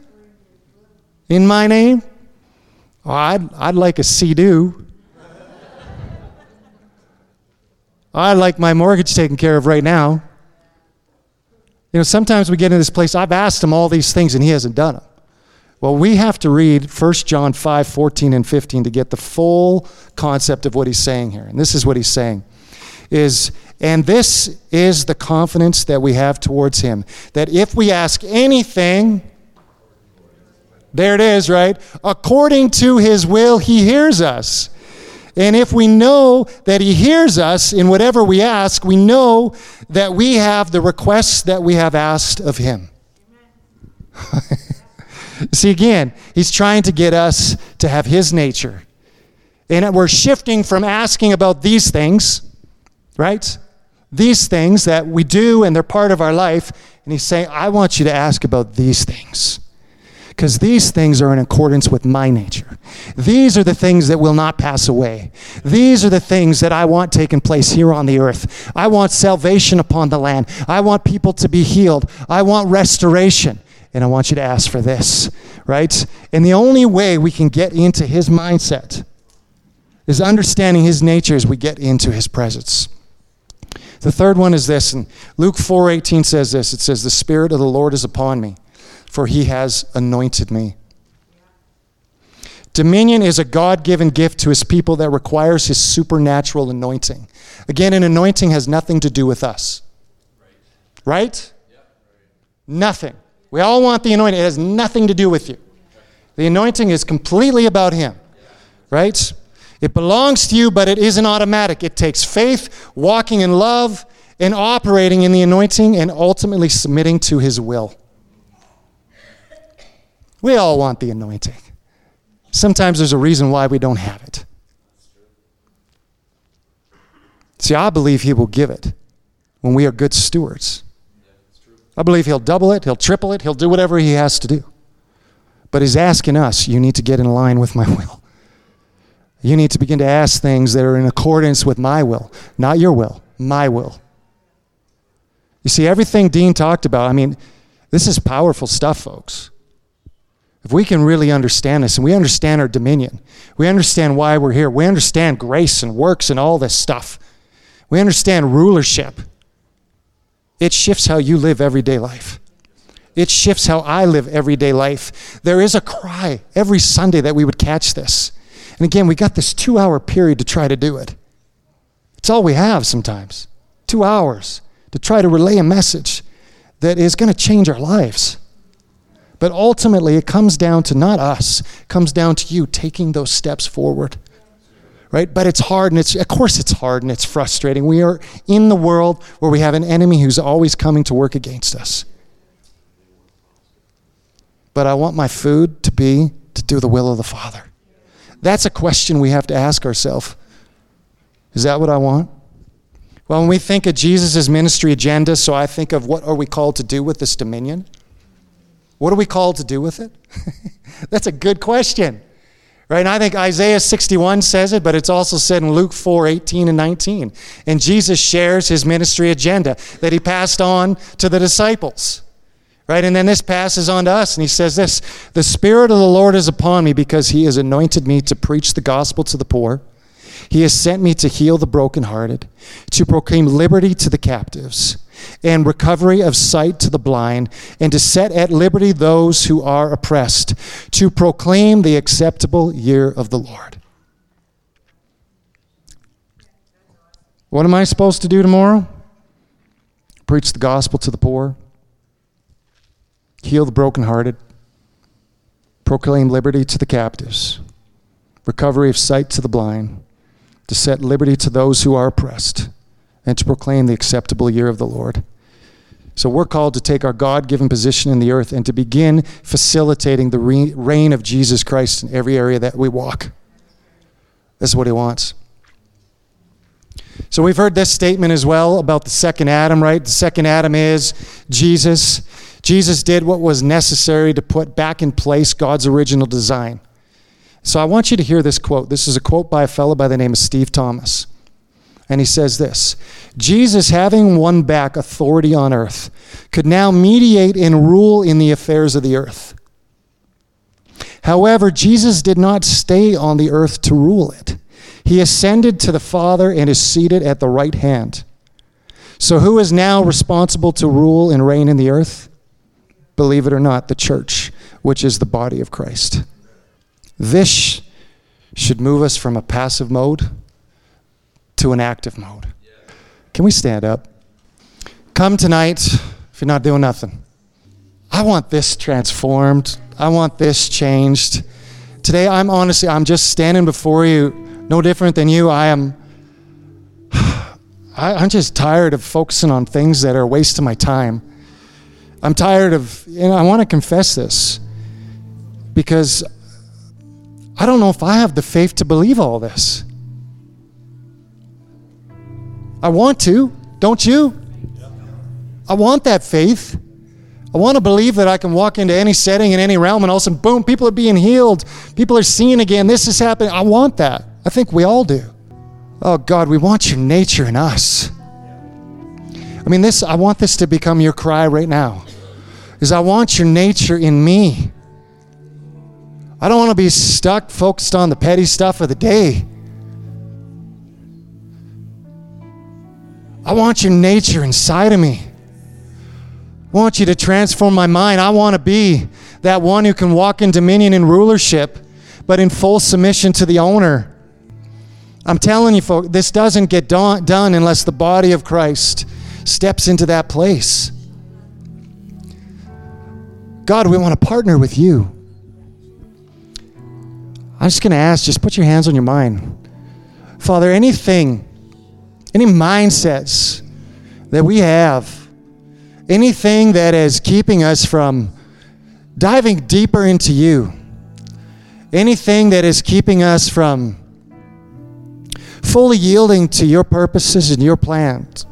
in my name. Oh, I'd, I'd like a sea-doo. I'd like my mortgage taken care of right now. You know, sometimes we get in this place, I've asked him all these things and he hasn't done them. Well, we have to read 1 John 5, 14 and 15 to get the full concept of what he's saying here. And this is what he's saying is and this is the confidence that we have towards him that if we ask anything there it is, right? According to his will, he hears us. And if we know that he hears us in whatever we ask, we know that we have the requests that we have asked of him. See, again, he's trying to get us to have his nature. And we're shifting from asking about these things, right? These things that we do and they're part of our life. And he's saying, I want you to ask about these things because these things are in accordance with my nature. These are the things that will not pass away. These are the things that I want taking place here on the earth. I want salvation upon the land. I want people to be healed. I want restoration. And I want you to ask for this, right? And the only way we can get into his mindset is understanding his nature as we get into his presence. The third one is this, and Luke 4:18 says this. It says, "The Spirit of the Lord is upon me." For he has anointed me. Dominion is a God given gift to his people that requires his supernatural anointing. Again, an anointing has nothing to do with us. Right? Nothing. We all want the anointing. It has nothing to do with you. The anointing is completely about him. Right? It belongs to you, but it isn't automatic. It takes faith, walking in love, and operating in the anointing, and ultimately submitting to his will. We all want the anointing. Sometimes there's a reason why we don't have it. See, I believe He will give it when we are good stewards. I believe He'll double it, He'll triple it, He'll do whatever He has to do. But He's asking us, you need to get in line with my will. You need to begin to ask things that are in accordance with my will, not your will, my will. You see, everything Dean talked about, I mean, this is powerful stuff, folks. If we can really understand this and we understand our dominion, we understand why we're here, we understand grace and works and all this stuff, we understand rulership, it shifts how you live everyday life. It shifts how I live everyday life. There is a cry every Sunday that we would catch this. And again, we got this two hour period to try to do it. It's all we have sometimes. Two hours to try to relay a message that is going to change our lives. But ultimately, it comes down to not us, it comes down to you taking those steps forward. Right? But it's hard, and it's, of course, it's hard and it's frustrating. We are in the world where we have an enemy who's always coming to work against us. But I want my food to be to do the will of the Father. That's a question we have to ask ourselves. Is that what I want? Well, when we think of Jesus' ministry agenda, so I think of what are we called to do with this dominion? What are we called to do with it? That's a good question. Right? And I think Isaiah 61 says it, but it's also said in Luke 4 18 and 19. And Jesus shares his ministry agenda that he passed on to the disciples. Right? And then this passes on to us, and he says this The Spirit of the Lord is upon me because he has anointed me to preach the gospel to the poor. He has sent me to heal the brokenhearted, to proclaim liberty to the captives, and recovery of sight to the blind, and to set at liberty those who are oppressed, to proclaim the acceptable year of the Lord. What am I supposed to do tomorrow? Preach the gospel to the poor, heal the brokenhearted, proclaim liberty to the captives, recovery of sight to the blind, to set liberty to those who are oppressed, and to proclaim the acceptable year of the Lord. So we're called to take our God given position in the earth and to begin facilitating the reign of Jesus Christ in every area that we walk. That's what he wants. So we've heard this statement as well about the second Adam, right? The second Adam is Jesus. Jesus did what was necessary to put back in place God's original design. So I want you to hear this quote. This is a quote by a fellow by the name of Steve Thomas. And he says this Jesus, having won back authority on earth, could now mediate and rule in the affairs of the earth. However, Jesus did not stay on the earth to rule it. He ascended to the Father and is seated at the right hand. So, who is now responsible to rule and reign in the earth? Believe it or not, the church, which is the body of Christ. This should move us from a passive mode to an active mode. Can we stand up? Come tonight if you're not doing nothing. I want this transformed. I want this changed. Today, I'm honestly, I'm just standing before you, no different than you. I am, I, am just tired of focusing on things that are a waste of my time. I'm tired of, you know, I want to confess this because I don't know if I have the faith to believe all this. I want to, don't you? I want that faith. I want to believe that I can walk into any setting in any realm and all of a sudden, boom, people are being healed. People are seeing again. This is happening. I want that. I think we all do. Oh, God, we want your nature in us. I mean, this, I want this to become your cry right now. Is I want your nature in me. I don't want to be stuck focused on the petty stuff of the day. I want your nature inside of me. I want you to transform my mind. I want to be that one who can walk in dominion and rulership, but in full submission to the owner. I'm telling you, folks, this doesn't get done unless the body of Christ steps into that place. God, we want to partner with you. I'm just going to ask, just put your hands on your mind. Father, anything, any mindsets that we have, anything that is keeping us from diving deeper into you, anything that is keeping us from fully yielding to your purposes and your plans.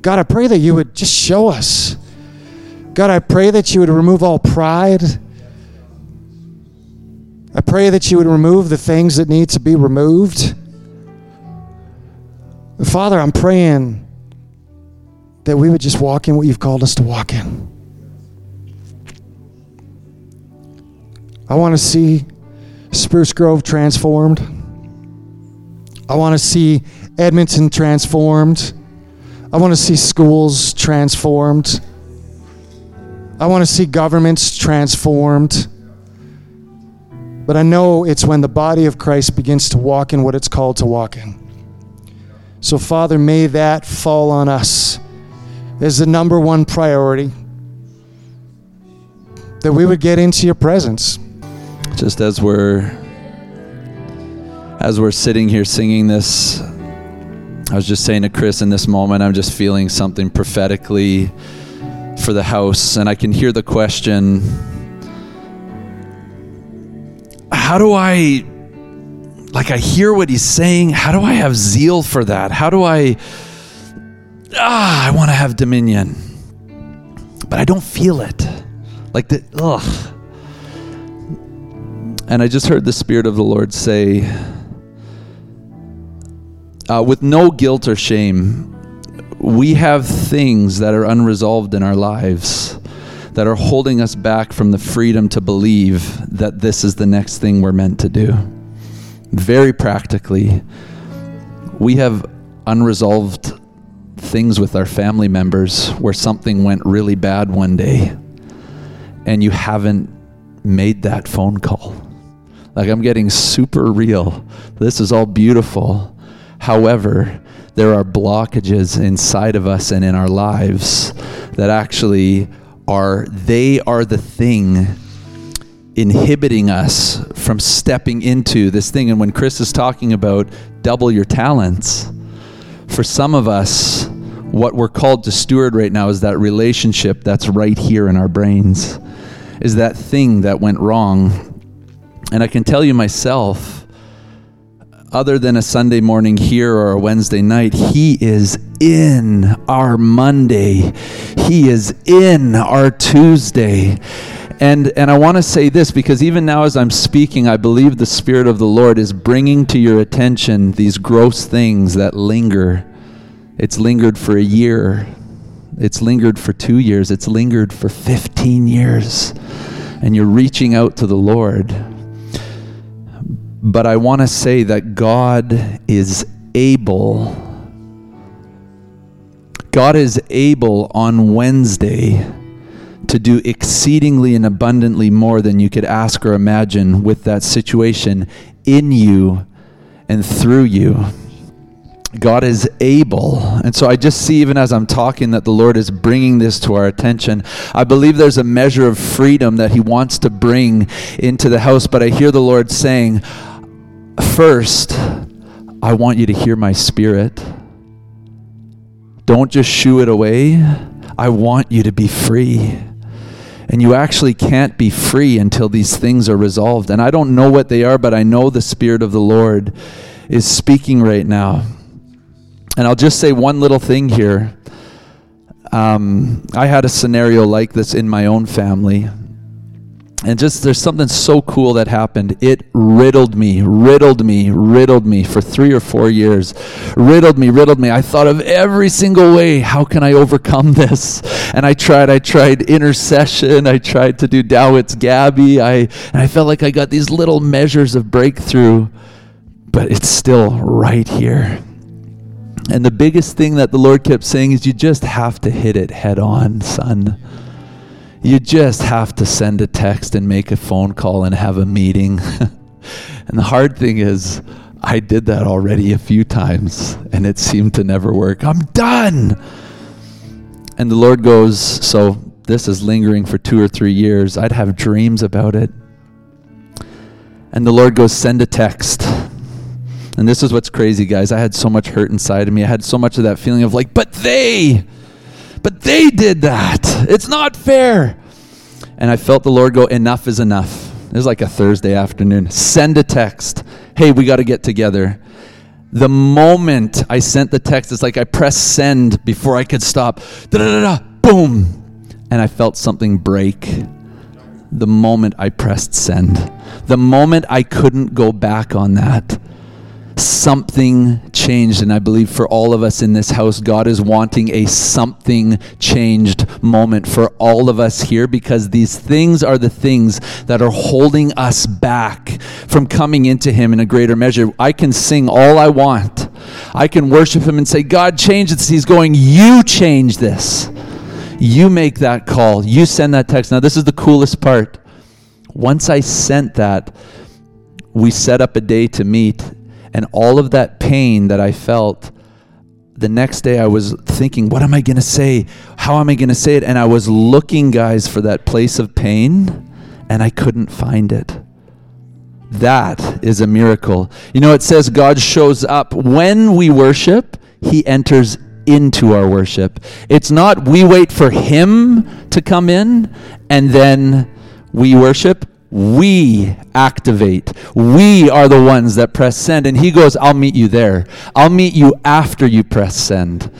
God, I pray that you would just show us. God, I pray that you would remove all pride I pray that you would remove the things that need to be removed. Father, I'm praying that we would just walk in what you've called us to walk in. I want to see Spruce Grove transformed. I want to see Edmonton transformed. I want to see schools transformed. I want to see governments transformed. But I know it's when the body of Christ begins to walk in what it's called to walk in. So, Father, may that fall on us as the number one priority that we would get into your presence. Just as we're as we're sitting here singing this, I was just saying to Chris in this moment, I'm just feeling something prophetically for the house, and I can hear the question how do I, like, I hear what he's saying. How do I have zeal for that? How do I, ah, I want to have dominion, but I don't feel it. Like, the, ugh. And I just heard the Spirit of the Lord say, uh, with no guilt or shame, we have things that are unresolved in our lives that are holding us back from the freedom to believe that this is the next thing we're meant to do. Very practically, we have unresolved things with our family members where something went really bad one day and you haven't made that phone call. Like, I'm getting super real. This is all beautiful. However, there are blockages inside of us and in our lives that actually are they are the thing inhibiting us from stepping into this thing and when Chris is talking about double your talents for some of us what we're called to steward right now is that relationship that's right here in our brains is that thing that went wrong and I can tell you myself other than a Sunday morning here or a Wednesday night, He is in our Monday. He is in our Tuesday. And, and I want to say this because even now, as I'm speaking, I believe the Spirit of the Lord is bringing to your attention these gross things that linger. It's lingered for a year, it's lingered for two years, it's lingered for 15 years. And you're reaching out to the Lord but I want to say that God is able. God is able on Wednesday to do exceedingly and abundantly more than you could ask or imagine with that situation in you and through you. God is able. And so I just see, even as I'm talking, that the Lord is bringing this to our attention. I believe there's a measure of freedom that He wants to bring into the house, but I hear the Lord saying, First, I want you to hear my spirit. Don't just shoo it away. I want you to be free. And you actually can't be free until these things are resolved. And I don't know what they are, but I know the Spirit of the Lord is speaking right now. And I'll just say one little thing here. Um, I had a scenario like this in my own family and just there's something so cool that happened. It riddled me, riddled me, riddled me for three or four years. Riddled me, riddled me. I thought of every single way, how can I overcome this? And I tried, I tried intercession, I tried to do Dawit's Gabby, I and I felt like I got these little measures of breakthrough, but it's still right here. And the biggest thing that the Lord kept saying is you just have to hit it head on, son you just have to send a text and make a phone call and have a meeting. and the hard thing is, I did that already a few times and it seemed to never work. I'm done. And the Lord goes, So this is lingering for two or three years. I'd have dreams about it. And the Lord goes, Send a text. And this is what's crazy, guys. I had so much hurt inside of me. I had so much of that feeling of like, but they, but they did that. It's not fair. And I felt the Lord go, Enough is enough. It was like a Thursday afternoon. Send a text. Hey, we got to get together. The moment I sent the text, it's like I pressed send before I could stop. Da da da da. boom. And I felt something break the moment I pressed send. The moment I couldn't go back on that something changed. And I believe for all of us in this house, God is wanting a something changed moment for all of us here because these things are the things that are holding us back from coming into Him in a greater measure. I can sing all I want, I can worship Him and say, God, change this. He's going, You change this. You make that call. You send that text. Now, this is the coolest part. Once I sent that, we set up a day to meet and all of that pain that I felt, the next day I was thinking, what am I going to say? How am I going to say it? And I was looking, guys, for that place of pain, and I couldn't find it. That is a miracle. You know, it says God shows up when we worship, He enters into our worship. It's not we wait for Him to come in and then we worship we activate. We are the ones that press send. And he goes, I'll meet you there. I'll meet you after you press send.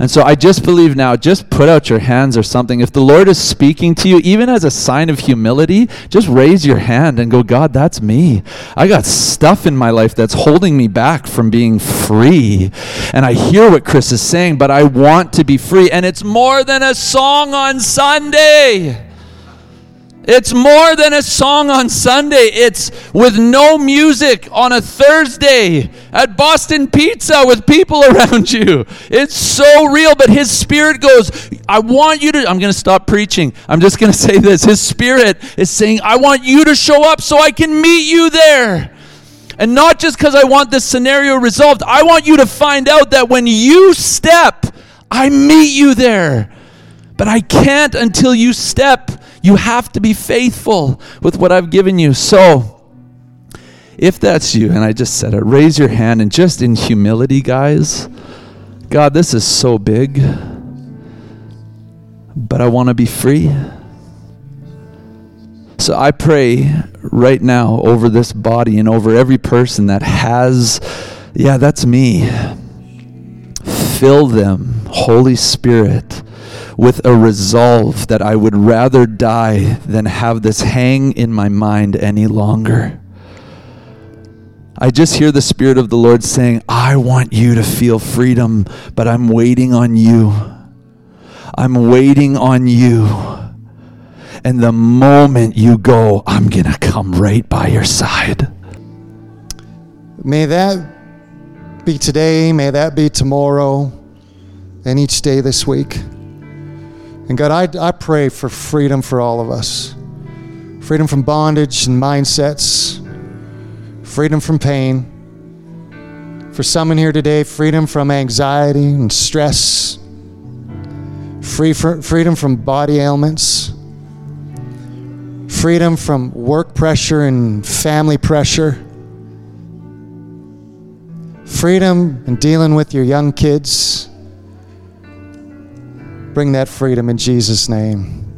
And so I just believe now, just put out your hands or something. If the Lord is speaking to you, even as a sign of humility, just raise your hand and go, God, that's me. I got stuff in my life that's holding me back from being free. And I hear what Chris is saying, but I want to be free. And it's more than a song on Sunday. It's more than a song on Sunday. It's with no music on a Thursday at Boston Pizza with people around you. It's so real, but His Spirit goes, I want you to. I'm going to stop preaching. I'm just going to say this. His Spirit is saying, I want you to show up so I can meet you there. And not just because I want this scenario resolved, I want you to find out that when you step, I meet you there. But I can't until you step. You have to be faithful with what I've given you. So, if that's you, and I just said it, raise your hand and just in humility, guys. God, this is so big, but I want to be free. So I pray right now over this body and over every person that has, yeah, that's me. Fill them, Holy Spirit with a resolve that I would rather die than have this hang in my mind any longer. I just hear the Spirit of the Lord saying, I want you to feel freedom, but I'm waiting on you. I'm waiting on you. And the moment you go, I'm going to come right by your side. May that be today, may that be tomorrow, and each day this week. And God, I, I pray for freedom for all of us. Freedom from bondage and mindsets, freedom from pain. For some in here today, freedom from anxiety and stress, free for, freedom from body ailments, freedom from work pressure and family pressure, freedom in dealing with your young kids Bring that freedom in Jesus' name.